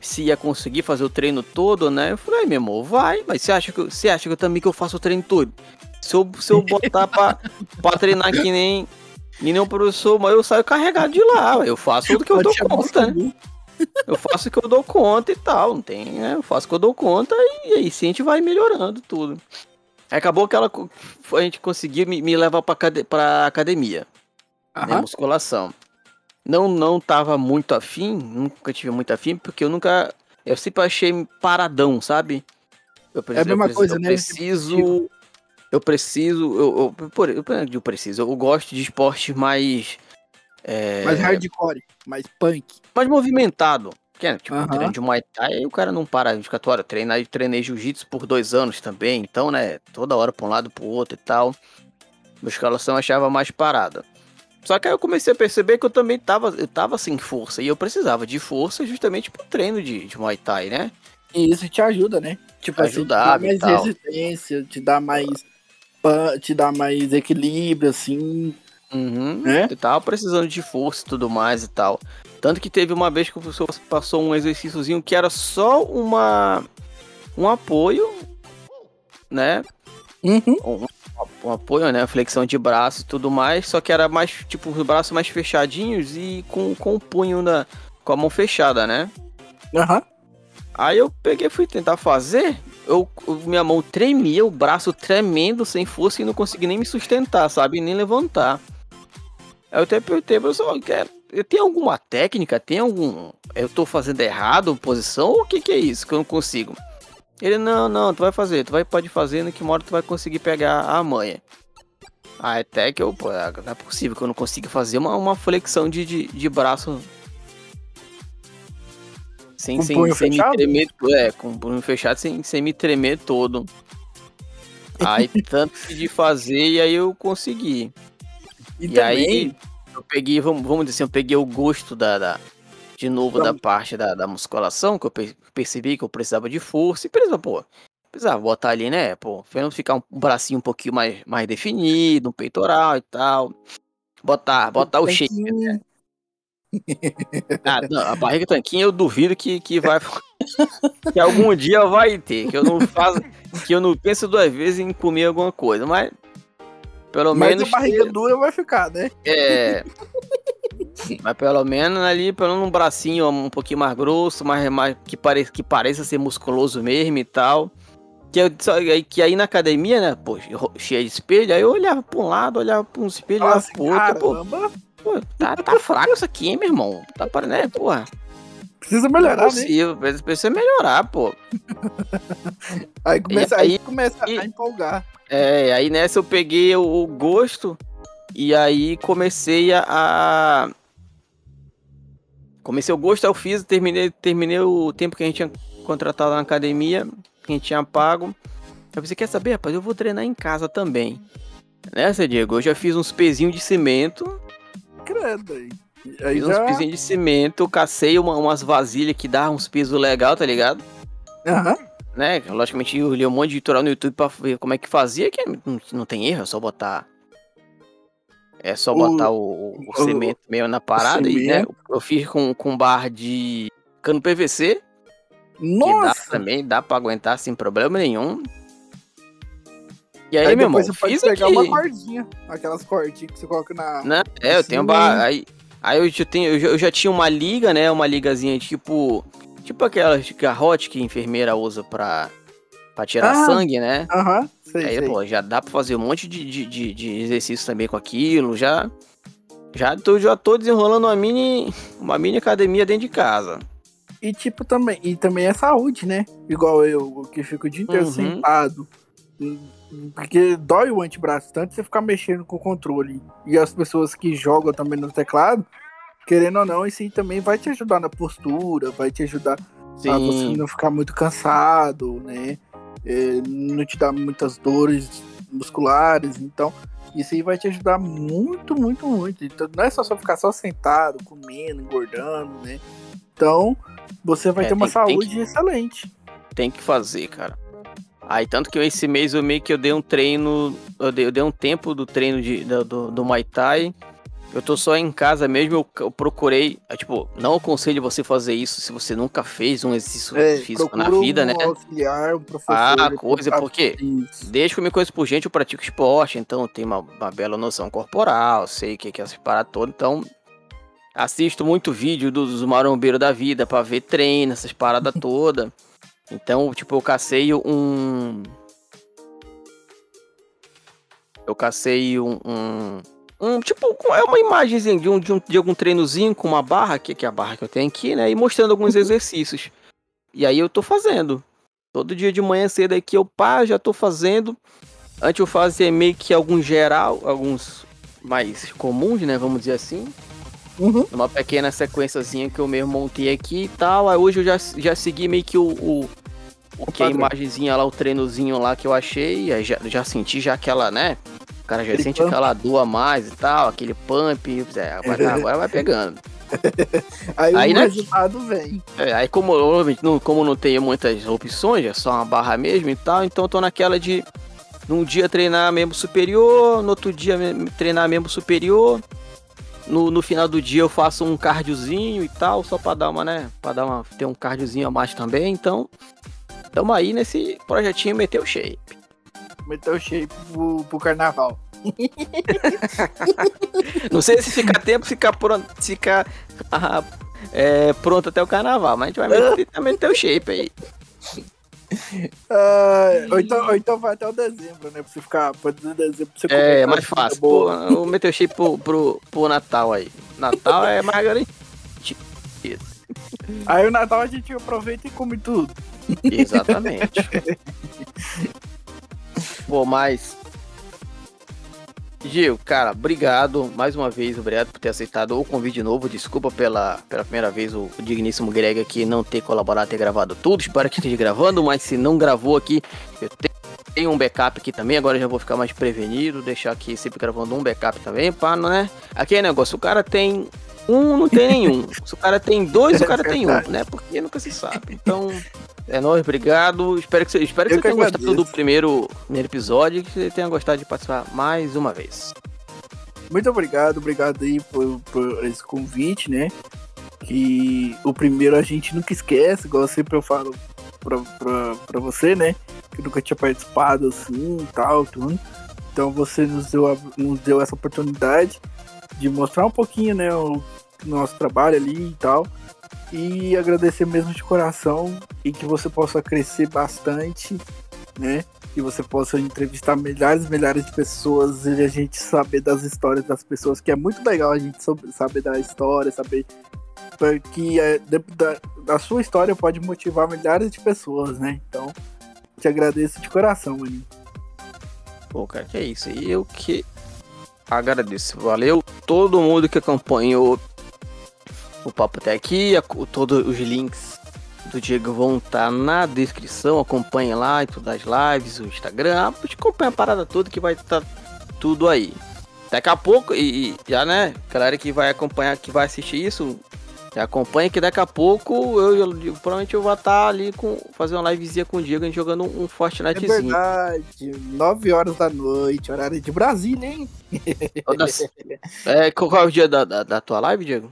se ia conseguir fazer o treino todo, né? Eu falei, meu amor, vai, mas você acha que, você acha que eu também que eu faço o treino todo? Se eu, se eu botar pra, pra treinar que nem, que nem um professor, mas eu saio carregado de lá, eu faço tudo que eu dou conta, né? Eu faço o que eu dou conta e tal, não tem, né? Eu faço o que eu dou conta e aí sim a gente vai melhorando tudo. Acabou que ela, a gente conseguiu me, me levar pra, pra academia. Né, musculação. Não, não tava muito afim, nunca tive muito afim, porque eu nunca. Eu sempre achei paradão, sabe? Eu, é a mesma eu, coisa, eu né? Preciso, eu preciso. Eu, eu, eu, eu, preciso. Eu gosto de esportes mais. É, mais hardcore, mais punk. Mais movimentado. Que é, tipo, uhum. treino de Muay Thai, o cara não para 24 horas. Treinar, treinei jiu-jitsu por dois anos também, então, né, toda hora pra um lado pro outro e tal. Musculação achava mais parada. Só que aí eu comecei a perceber que eu também tava, eu tava sem força. E eu precisava de força justamente pro treino de, de Muay Thai, né? E isso te ajuda, né? Tipo, ajudar, assim, te dá mais resistência, te dá mais. te dá mais equilíbrio, assim. Uhum. Né? E tal, precisando de força e tudo mais e tal. Tanto que teve uma vez que o professor passou um exercíciozinho que era só uma um apoio, né? Uhum. Um, um apoio, né? Flexão de braço e tudo mais, só que era mais, tipo, os braços mais fechadinhos e com, com o punho na, com a mão fechada, né? Aham. Aí eu peguei fui tentar fazer, eu, minha mão tremia, o braço tremendo, sem força, e não consegui nem me sustentar, sabe? Nem levantar. Aí eu até perguntei, professor, quer, tem alguma técnica? Tem algum. Eu tô fazendo errado posição? Ou o que, que é isso que eu não consigo? Ele, não, não, tu vai fazer, tu vai, pode fazer, no que uma hora tu vai conseguir pegar a manha. Aí até que eu, pô, não é possível que eu não consiga fazer uma, uma flexão de, de, de braço sem, sem, punho sem me tremer, é, com o punho fechado, sem, sem me tremer todo. Aí tanto de fazer e aí eu consegui. E, E, também, aí eu peguei, vamos, vamos dizer assim, eu peguei o gosto da, da- de novo Da- da parte da, da musculação, que eu pe- percebi que eu precisava de força e precisava, pô, precisava botar ali, né, pô, pra não ficar um, um bracinho um pouquinho mais, mais definido, um peitoral e tal. Botar, botar o shape. tanquinho, Ah, não, a barriga tanquinho eu duvido que, que vai. que algum dia vai ter. Que eu não faço. Que eu não penso duas vezes em comer alguma coisa. Mas. Pelo Mas menos. a barriga dura vai ficar, né? É. Mas pelo menos ali, pelo menos um bracinho um pouquinho mais grosso, mais, mais que, pare, que pareça ser musculoso mesmo e tal. Que, eu, que aí na academia, né, pô, cheio de espelho, aí eu olhava pra um lado, olhava pra um espelho, Fala olhava pro outro, pô, caramba, pô, tá, tá fraco isso aqui, hein, meu irmão? Tá para, né, porra. Precisa Não é melhorar, né? possível, precisa melhorar, pô. Aí começa, aí, aí- começa e- a empolgar. É, aí nessa eu peguei o, o gosto e aí comecei a, a- Comecei o gosto, eu fiz, terminei, terminei o tempo que a gente tinha contratado na academia, que a gente tinha pago. Eu pensei, quer saber, rapaz, eu vou treinar em casa também. Nessa, Diego, eu já fiz uns pezinhos de cimento, Credo aí. Aí fiz uns já... pezinhos de cimento, cacei uma- umas vasilhas que dá uns pesos legal, tá ligado? Aham. né? Logicamente eu li um monte de tutorial no YouTube pra ver como é que fazia, que não, não tem erro, é só botar. É só O- botar o, o, o- cimento meio na parada e né, eu fiz com, com barra de cano PVC, que dá Nossa! também, dá pra aguentar sem problema nenhum. E aí, Aí meu irmão, você pode pegar aqui. uma cordinha. Aquelas cordinhas que você coloca na. Né? É, eu tenho barra. Aí, aí eu, já tenho, eu, já, eu já tinha uma liga, né? Uma ligazinha tipo. Tipo aquelas de garrote que a enfermeira usa pra, pra tirar Ah, sangue, né? Aham, sei, Aí, sei. pô, já dá pra fazer um monte de, de, de, de exercício também com aquilo, já. Já tô, já tô desenrolando uma mini, uma mini academia dentro de casa. E tipo também, e também é saúde, né? Igual eu, que fico o dia inteiro Uhum. sentado. Porque dói o antebraço, tanto você ficar mexendo com o controle. E as pessoas que jogam também no teclado, querendo ou não, isso aí também vai te ajudar na postura, vai te ajudar a você Sim, não ficar muito cansado, né? É, não te dar muitas dores musculares, então isso aí vai te ajudar muito, muito, muito. Então não é só só ficar só sentado, comendo, engordando, né? Então você vai É, ter uma tem- tem saúde excelente. tem que fazer, cara. Aí, tanto que esse mês eu meio que eu dei um treino. Eu dei, eu dei um tempo do treino de, do, do, Muay Thai. Eu tô só em casa mesmo, eu, eu procurei. é, tipo, não aconselho você fazer isso se você nunca fez um exercício É, físico na vida, um né? auxiliar, um professor. Ah, coisa, porque Isso. Desde que eu me conheço por gente, eu pratico esporte, então eu tenho uma, uma bela noção corporal, sei o que que é essas paradas todas, então assisto muito vídeo dos marombeiros da vida pra ver treino, essas paradas todas. Então, tipo, eu cacei um. Eu cacei um. um, um, tipo, é uma imagenzinha de, um, de, um, de algum treinozinho com uma barra, que, que é a barra que eu tenho aqui, né? E mostrando alguns exercícios. E aí eu tô fazendo. Todo dia de manhã cedo aqui eu pá, já tô fazendo. Antes eu fazia meio que alguns geral, alguns mais comuns, né? Vamos dizer assim. Uhum. Uma pequena sequenciazinha que eu mesmo montei aqui e tal. Aí hoje eu já, já segui meio que o, o, o que é a imagenzinha lá, o treinozinho lá que eu achei. Aí já, já senti já aquela, né? O cara já Aquele sente pump. aquela dor a mais e tal, aquele pump. É, agora, agora vai pegando. Aí, Aí, o né? resultado vem. É, aí como, não, como não tenho muitas opções, é só uma barra mesmo e tal, então eu tô naquela de num dia treinar membro superior, no outro dia treinar membro superior, no, no final do dia eu faço um cardiozinho e tal, só pra dar uma, né, pra dar uma, ter um cardiozinho a mais também, então tamo aí nesse projetinho Meteu Shape. Meteu Shape pro, pro carnaval. Não sei se ficar tempo, ficar pronto, ficar ah, é, pronto até o carnaval, mas a gente vai meter, meter o shape aí. Uh, ou, então, ou então vai até o dezembro, né? Pra você ficar. Pra dezembro, pra você é, mais fácil. Boa. Pô, vou meter o shape pro, pro, pro Natal aí. Natal é mais garantido. Aí o Natal a gente aproveita e come tudo. Exatamente. Pô, mas Gil, cara, obrigado mais uma vez, obrigado por ter aceitado o convite de novo. Desculpa pela, pela primeira vez o, o digníssimo Greg aqui não ter colaborado, ter gravado tudo. Espero que esteja gravando, mas se não gravou aqui, eu tenho um backup aqui também. Agora já vou ficar mais prevenido, deixar aqui sempre gravando um backup também, pá, não é? Aqui é negócio, o cara tem um, não tem nenhum. Se o cara tem dois, o cara tem um, né? Porque nunca se sabe. Então, é nóis, obrigado. Espero que você, espero que você tenha agradeço. gostado do primeiro, primeiro episódio e que você tenha gostado de participar mais uma vez. Muito obrigado, obrigado aí por, por esse convite, né? Que o primeiro a gente nunca esquece, igual sempre eu falo pra, pra, pra você, né? Que nunca tinha participado assim e tal, tudo. Então você nos deu, nos deu essa oportunidade de mostrar um pouquinho, né, o nosso trabalho ali e tal e agradecer mesmo de coração e que você possa crescer bastante, né? Que você possa entrevistar milhares e milhares de pessoas e a gente saber das histórias das pessoas, que é muito legal a gente saber da história, saber que é, da, da sua história pode motivar milhares de pessoas, né? Então, te agradeço de coração, maninho. Pô, cara, que é isso. E eu que agradeço. Valeu todo mundo que acompanhou o papo até aqui. A, todos os links do Diego vão estar tá na descrição. Acompanhe lá todas as lives, o Instagram. Acompanha a parada toda que vai estar tá tudo aí. Daqui a pouco, e, e, já né, galera que vai acompanhar, que vai assistir isso, já acompanha que daqui a pouco eu, eu, provavelmente eu vou estar tá ali com fazer uma livezinha com o Diego jogando um, um Fortnitezinho. É verdade, 9 horas da noite, horário de Brasília, hein? é, qual é o dia da, da, da tua live, Diego?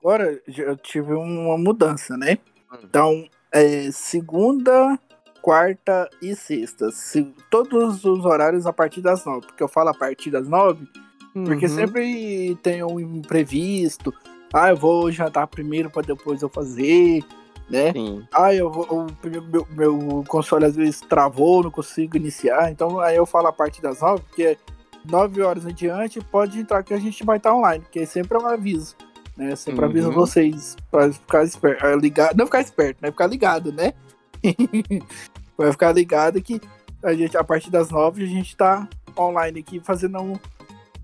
Agora eu tive uma mudança, né? Hum. Então, é, segunda, quarta e sexta. Se, todos os horários a partir das nove. Porque eu falo a partir das nove, uhum. porque sempre tem um imprevisto. Ah, eu vou jantar primeiro para depois eu fazer, né? Sim. Ah, eu vou, o meu, meu console às vezes travou, não consigo iniciar. Então aí eu falo a partir das nove, porque nove horas em diante pode entrar que a gente vai estar online, porque sempre é um aviso né? Sempre uhum. aviso vocês para ficar esperto, é, ligado, não ficar esperto, né? Ficar ligado, né? Vai ficar ligado que a gente, a partir das nove, a gente tá online aqui fazendo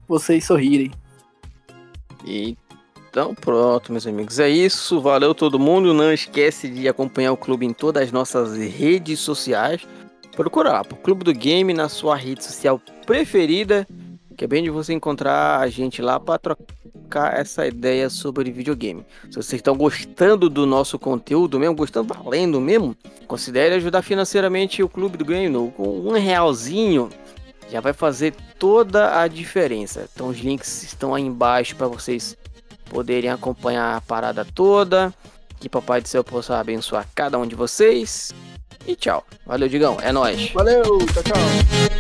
vocês sorrirem. Então pronto, meus amigos, é isso. Valeu todo mundo. Não esquece de acompanhar o clube em todas as nossas redes sociais. Procura lá, pro Clube do Game na sua rede social preferida, que é bem de você encontrar a gente lá para trocar essa ideia sobre videogame. Se vocês estão gostando do nosso conteúdo mesmo, gostando, valendo mesmo, considere ajudar financeiramente o Clube do Game com um realzinho. Já vai fazer toda a diferença. Então os links estão aí embaixo para vocês poderem acompanhar a parada toda. Que Papai do Céu possa abençoar cada um de vocês. E tchau. Valeu, Digão. É nóis. Valeu, tchau, tchau.